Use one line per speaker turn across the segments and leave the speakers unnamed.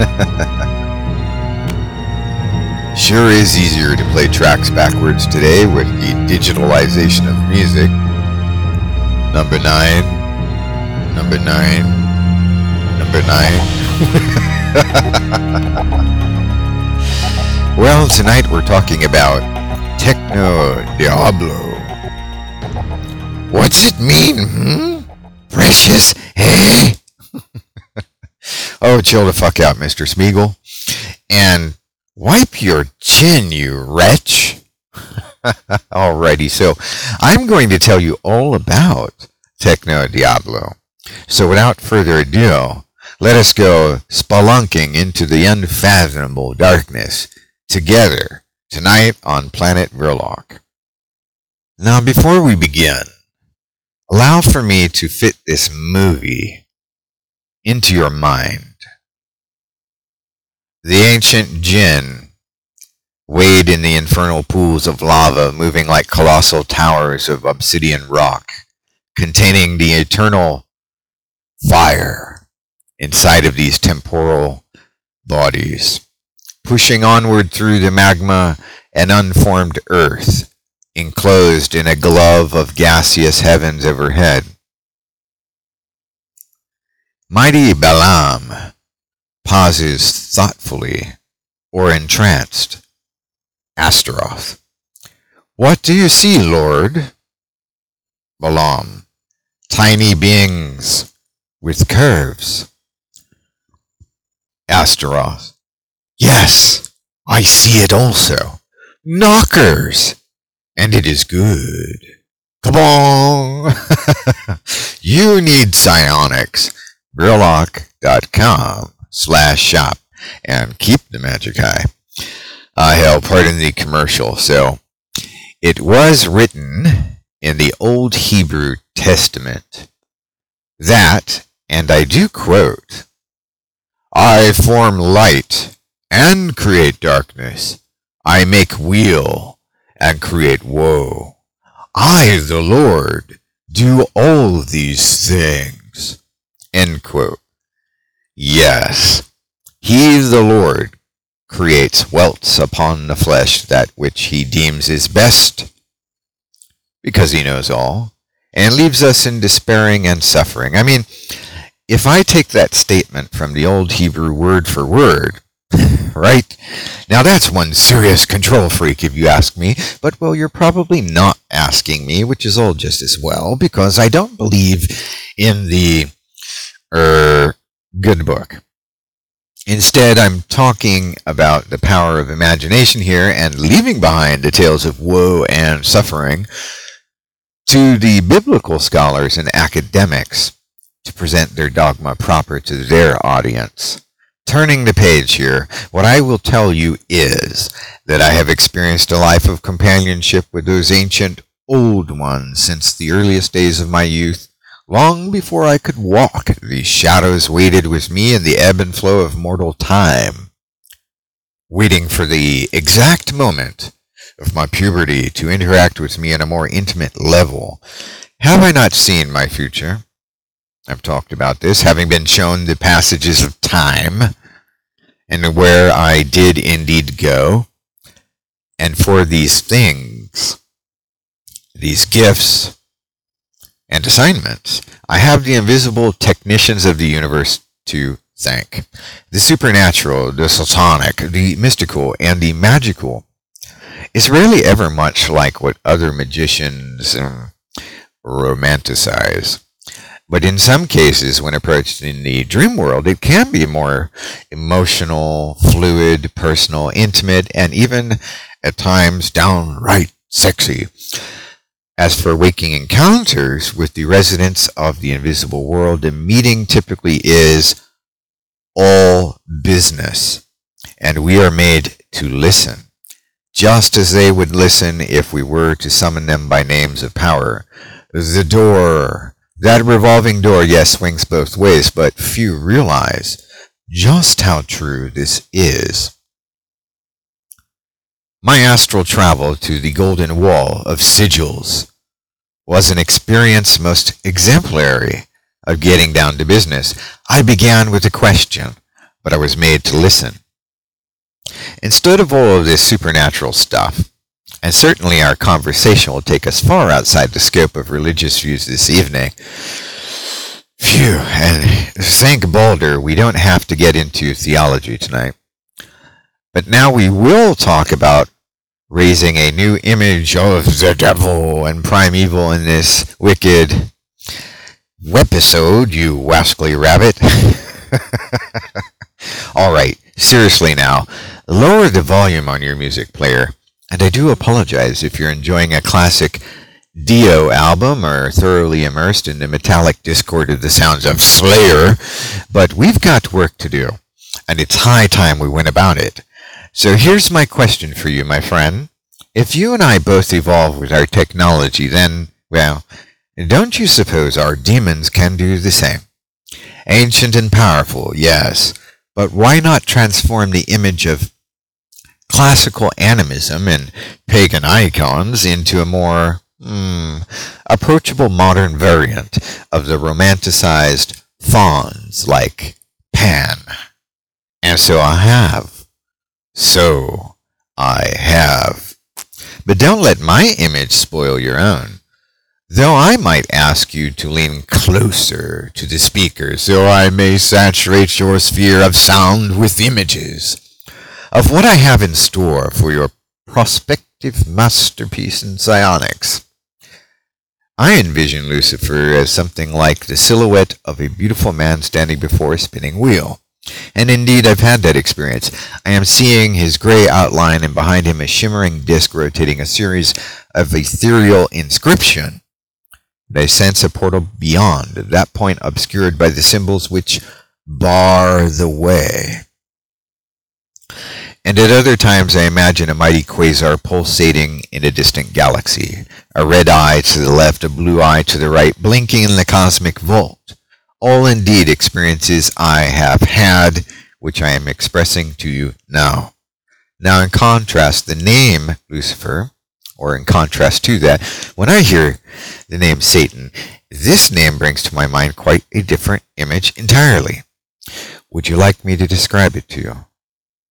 sure is easier to play tracks backwards today with the digitalization of music. Number nine, number nine, number nine. well, tonight we're talking about Techno Diablo. What's it mean, hmm? Precious? Oh, chill the fuck out, Mr. Smeagol. And wipe your chin, you wretch. Alrighty, so I'm going to tell you all about Techno Diablo. So without further ado, let us go spelunking into the unfathomable darkness together tonight on Planet Vrilock. Now, before we begin, allow for me to fit this movie into your mind. The ancient jinn wade in the infernal pools of lava, moving like colossal towers of obsidian rock, containing the eternal fire inside of these temporal bodies, pushing onward through the magma and unformed earth, enclosed in a glove of gaseous heavens overhead. Mighty Balaam pauses thoughtfully or entranced. Astaroth. What do you see, Lord? Balaam. Tiny beings with curves. Astaroth. Yes, I see it also. Knockers! And it is good. Come on! you need psionics. Vrilock.com slash shop and keep the magic high. Uh, hell, pardon the commercial. So, it was written in the Old Hebrew Testament that, and I do quote, I form light and create darkness. I make weal and create woe. I, the Lord, do all these things. End quote. Yes, he, the Lord, creates welts upon the flesh that which he deems is best, because he knows all, and leaves us in despairing and suffering. I mean, if I take that statement from the old Hebrew word for word, right? Now that's one serious control freak if you ask me, but well, you're probably not asking me, which is all just as well, because I don't believe in the er, good book. Instead, I'm talking about the power of imagination here and leaving behind the tales of woe and suffering to the biblical scholars and academics to present their dogma proper to their audience. Turning the page here, what I will tell you is that I have experienced a life of companionship with those ancient old ones since the earliest days of my youth. Long before I could walk, these shadows waited with me in the ebb and flow of mortal time, waiting for the exact moment of my puberty to interact with me on a more intimate level. Have I not seen my future? I've talked about this, having been shown the passages of time and where I did indeed go. And for these things, these gifts and assignments, I have the invisible technicians of the universe to thank. The supernatural, the sultanic, the mystical, and the magical is rarely ever much like what other magicians um, romanticize. But in some cases, when approached in the dream world, it can be more emotional, fluid, personal, intimate, and even at times downright sexy. As for waking encounters with the residents of the invisible world, the meeting typically is all business, and we are made to listen, just as they would listen if we were to summon them by names of power. The door, that revolving door, yes, swings both ways, but few realize just how true this is. My astral travel to the golden wall of sigils was an experience most exemplary of getting down to business. I began with a question. but I was made to listen. Instead of all of this supernatural stuff, and certainly our conversation will take us far outside the scope of religious views this evening. Phew, and thank Balder, we don't have to get into theology tonight. But now we will talk about raising a new image of the devil and primeval in this wicked episode, you wascally rabbit. All right, seriously now, lower the volume on your music player. And I do apologize if you're enjoying a classic Dio album or thoroughly immersed in the metallic discord of the sounds of Slayer, but we've got work to do, and it's high time we went about it. So here's my question for you, my friend. If you and I both evolve with our technology, then, well, don't you suppose our demons can do the same? Ancient and powerful, yes, but why not transform the image of classical animism and pagan icons into a more mm, approachable modern variant of the romanticized fauns like Pan? And so I have. So I have. But don't let my image spoil your own. Though I might ask you to lean closer to the speaker so I may saturate your sphere of sound with images of what I have in store for your prospective masterpiece in psionics. I envision Lucifer as something like the silhouette of a beautiful man standing before a spinning wheel. And indeed, I've had that experience. I am seeing his gray outline, and behind him a shimmering disk rotating a series of ethereal inscription. And I sense a portal beyond, at that point obscured by the symbols which bar the way. And at other times I imagine a mighty quasar pulsating in a distant galaxy, a red eye to the left, a blue eye to the right, blinking in the cosmic vault all indeed experiences I have had, which I am expressing to you now. Now, in contrast, the name Lucifer, or in contrast to that, when I hear the name Satan, this name brings to my mind quite a different image entirely. Would you like me to describe it to you?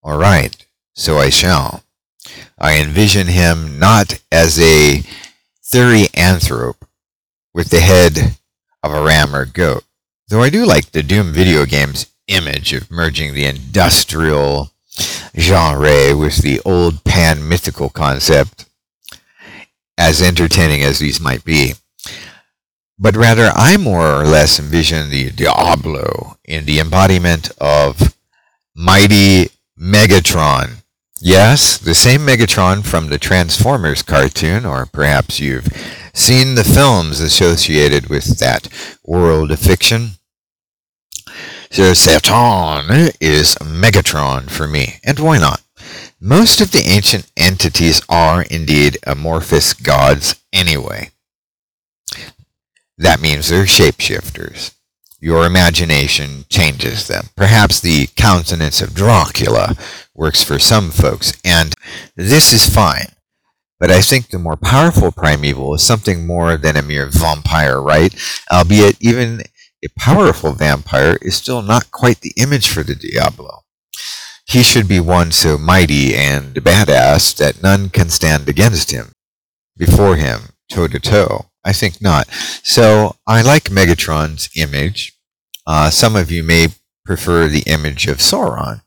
All right, so I shall. I envision him not as a therianthrope with the head of a ram or goat, Though I do like the Doom video game's image of merging the industrial genre with the old pan mythical concept, as entertaining as these might be. But rather, I more or less envision the Diablo in the embodiment of mighty Megatron. Yes, the same Megatron from the Transformers cartoon, or perhaps you've seen the films associated with that world of fiction. So Satan is Megatron for me, and why not? Most of the ancient entities are indeed amorphous gods anyway. That means they're shapeshifters. Your imagination changes them. Perhaps the countenance of Dracula works for some folks, and this is fine. But I think the more powerful primeval is something more than a mere vampire, right? Albeit even a powerful vampire is still not quite the image for the Diablo. He should be one so mighty and badass that none can stand against him, before him, toe to toe. I think not. So I like Megatron's image. Uh, some of you may prefer the image of Sauron,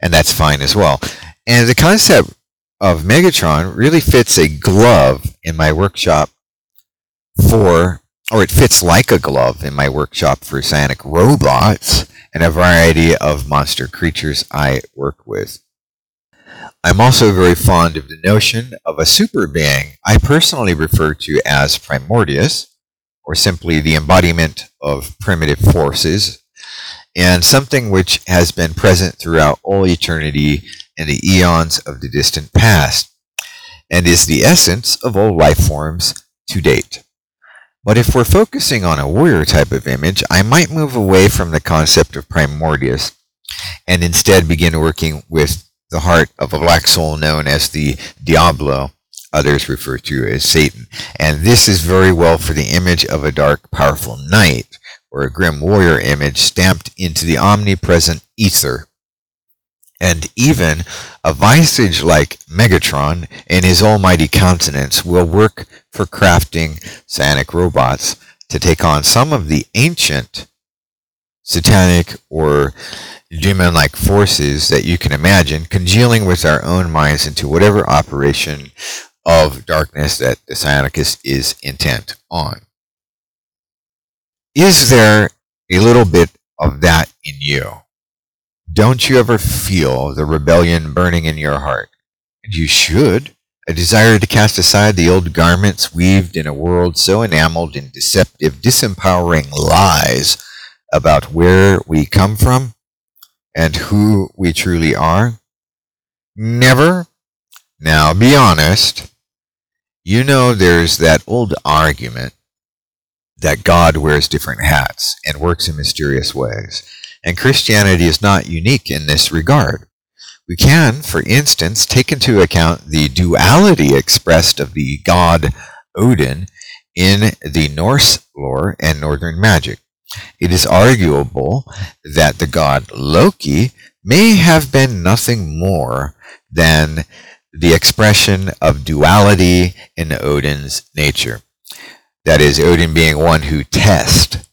and that's fine as well. And the concept of Megatron really fits a glove in my workshop for or it fits like a glove in my workshop for psionic robots and a variety of monster creatures I work with. I'm also very fond of the notion of a super being I personally refer to as Primordius, or simply the embodiment of primitive forces, and something which has been present throughout all eternity and the eons of the distant past, and is the essence of all life forms to date. But if we're focusing on a warrior type of image, I might move away from the concept of Primordius and instead begin working with the heart of a black soul known as the Diablo, others refer to as Satan. And this is very well for the image of a dark, powerful knight, or a grim warrior image stamped into the omnipresent ether. And even a visage like Megatron in his almighty countenance will work for crafting psionic robots to take on some of the ancient satanic or demon like forces that you can imagine, congealing with our own minds into whatever operation of darkness that the Psionicist is intent on. Is there a little bit of that in you? Don't you ever feel the rebellion burning in your heart? And you should. A desire to cast aside the old garments weaved in a world so enameled in deceptive, disempowering lies about where we come from and who we truly are? Never? Now, be honest. You know there's that old argument that God wears different hats and works in mysterious ways. And Christianity is not unique in this regard. We can, for instance, take into account the duality expressed of the god Odin in the Norse lore and Northern magic. It is arguable that the god Loki may have been nothing more than the expression of duality in Odin's nature. That is, Odin being one who tests,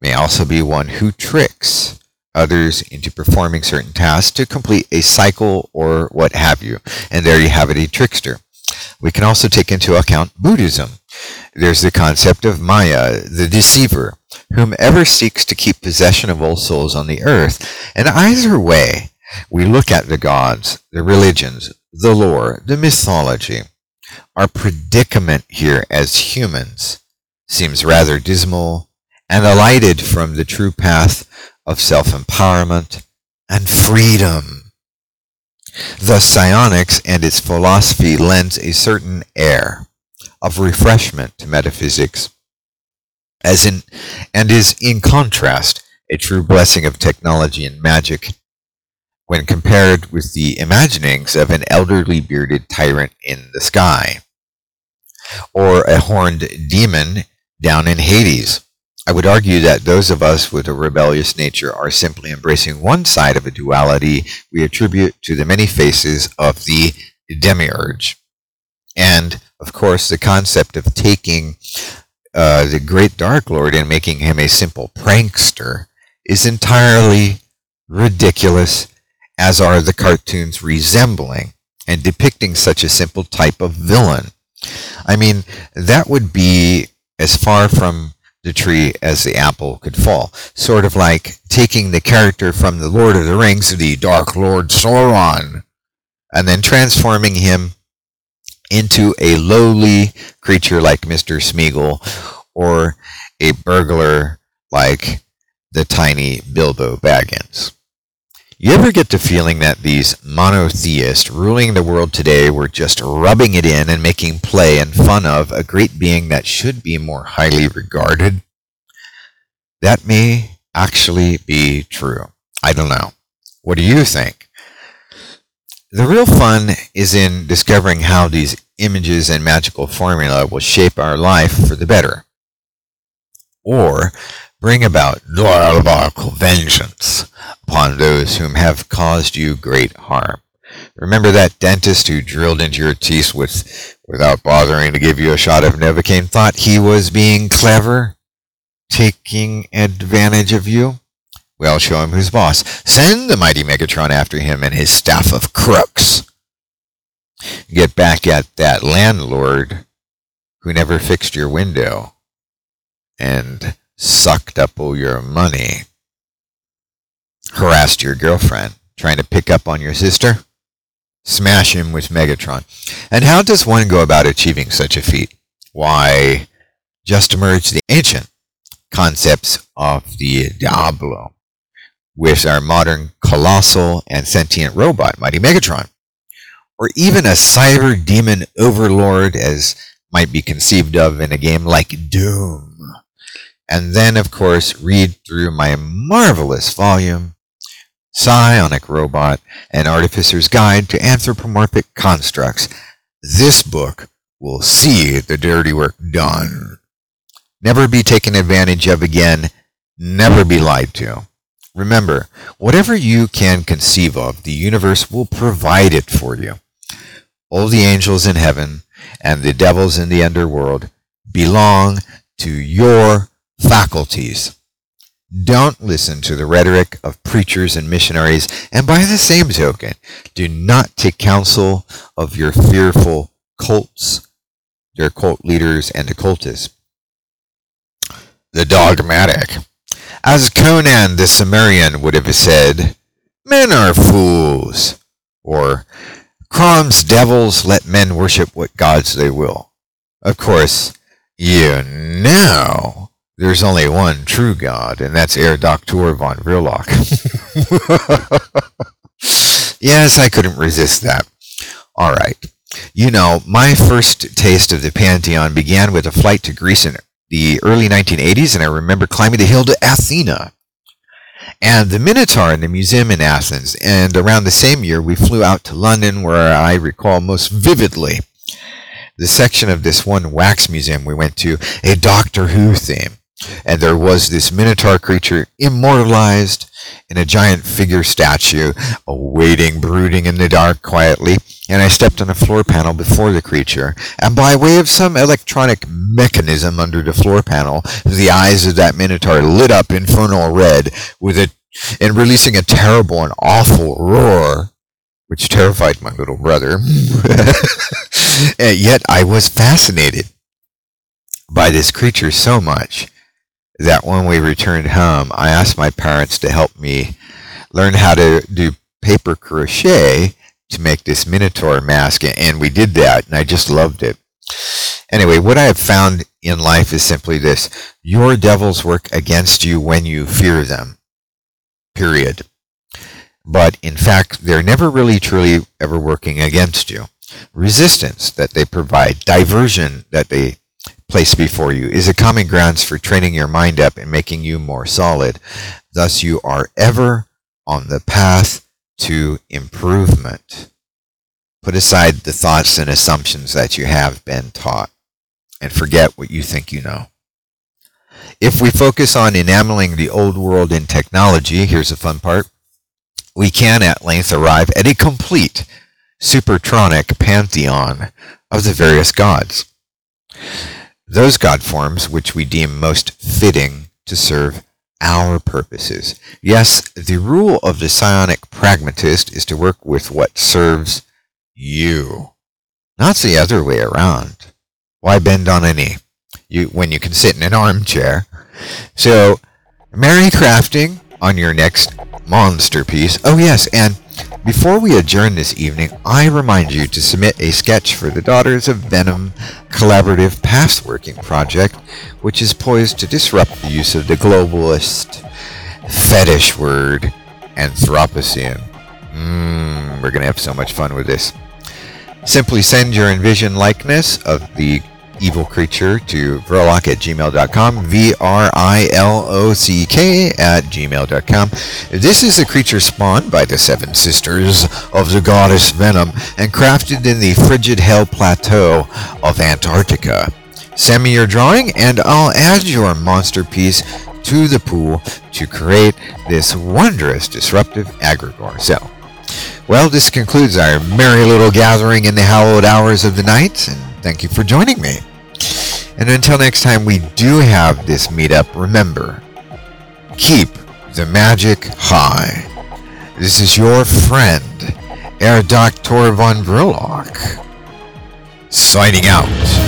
may also be one who tricks others into performing certain tasks to complete a cycle or what have you. And there you have it, a trickster. We can also take into account Buddhism. There's the concept of Maya, the deceiver, whomever seeks to keep possession of all souls on the earth. And either way, we look at the gods, the religions, the lore, the mythology. Our predicament here as humans seems rather dismal and alighted from the true path of self-empowerment and freedom. The psionics and its philosophy lends a certain air of refreshment to metaphysics as in, and is in contrast a true blessing of technology and magic when compared with the imaginings of an elderly bearded tyrant in the sky or a horned demon down in Hades. I would argue that those of us with a rebellious nature are simply embracing one side of a duality we attribute to the many faces of the demiurge. And, of course, the concept of taking uh, the great Dark Lord and making him a simple prankster is entirely ridiculous, as are the cartoons resembling and depicting such a simple type of villain. I mean, that would be as far from the tree as the apple could fall. Sort of like taking the character from the Lord of the Rings, the Dark Lord Sauron, and then transforming him into a lowly creature like Mr. Smeagol or a burglar like the tiny Bilbo Baggins. You ever get the feeling that these monotheists ruling the world today were just rubbing it in and making play and fun of a great being that should be more highly regarded? That may actually be true. I don't know. What do you think? The real fun is in discovering how these images and magical formula will shape our life for the better, or bring about diabolical vengeance upon those whom have caused you great harm. Remember that dentist who drilled into your teeth with, without bothering to give you a shot of Novocaine thought he was being clever, taking advantage of you? Well, show him who's boss. Send the mighty Megatron after him and his staff of crooks. Get back at that landlord who never fixed your window and sucked up all your money. Harassed your girlfriend, trying to pick up on your sister? Smash him with Megatron. And how does one go about achieving such a feat? Why, just merge the ancient concepts of the Diablo with our modern colossal and sentient robot, Mighty Megatron, or even a cyber demon overlord as might be conceived of in a game like Doom. And then, of course, read through my marvelous volume, Psionic Robot, An Artificer's Guide to Anthropomorphic Constructs. This book will see the dirty work done. Never be taken advantage of again. Never be lied to. Remember, whatever you can conceive of, the universe will provide it for you. All the angels in heaven and the devils in the underworld belong to your faculties. Don't listen to the rhetoric of preachers and missionaries, and by the same token, do not take counsel of your fearful cults, their cult leaders and occultists. The dogmatic. As Conan the Cimmerian would have said, men are fools, or Crom's devils let men worship what gods they will. Of course, you know there's only one true God, and that's Herr Doctor von Vrilock. yes, I couldn't resist that. All right. You know, my first taste of the Pantheon began with a flight to Greece in the early 1980s, and I remember climbing the hill to Athena and the Minotaur in the museum in Athens. And around the same year, we flew out to London, where I recall most vividly the section of this one wax museum we went to, a Doctor Who theme. And there was this Minotaur creature immortalized in a giant figure statue, awaiting, brooding in the dark quietly. And I stepped on a floor panel before the creature, and by way of some electronic mechanism under the floor panel, the eyes of that Minotaur lit up infernal red with a and releasing a terrible and awful roar, which terrified my little brother. yet I was fascinated by this creature so much that when we returned home, I asked my parents to help me learn how to do paper crochet to make this Minotaur mask, and we did that, and I just loved it. Anyway, what I have found in life is simply this your devils work against you when you fear them. Period. But in fact, they're never really truly ever working against you. Resistance that they provide, diversion that they place before you is a common grounds for training your mind up and making you more solid. Thus, you are ever on the path to improvement. Put aside the thoughts and assumptions that you have been taught and forget what you think you know. If we focus on enameling the old world in technology, here's a fun part, we can at length arrive at a complete supertronic pantheon of the various gods those God forms which we deem most fitting to serve our purposes. Yes, the rule of the psionic pragmatist is to work with what serves you, not the other way around. Why bend on a knee you, when you can sit in an armchair? So, merry crafting on your next monster piece. Oh, yes, and before we adjourn this evening, I remind you to submit a sketch for the Daughters of Venom collaborative pathworking project, which is poised to disrupt the use of the globalist fetish word Anthropocene. Mmm, we're going to have so much fun with this. Simply send your envisioned likeness of the evil creature to vrilock at gmail.com, V-R-I-L-O-C-K at gmail.com. This is a creature spawned by the seven sisters of the goddess Venom and crafted in the frigid hell plateau of Antarctica. Send me your drawing and I'll add your monster piece to the pool to create this wondrous disruptive egregore. So, well, this concludes our merry little gathering in the hallowed hours of the night, and thank you for joining me. And until next time we do have this meetup, remember, keep the magic high. This is your friend, Herr Dr. von Vrilock, signing out.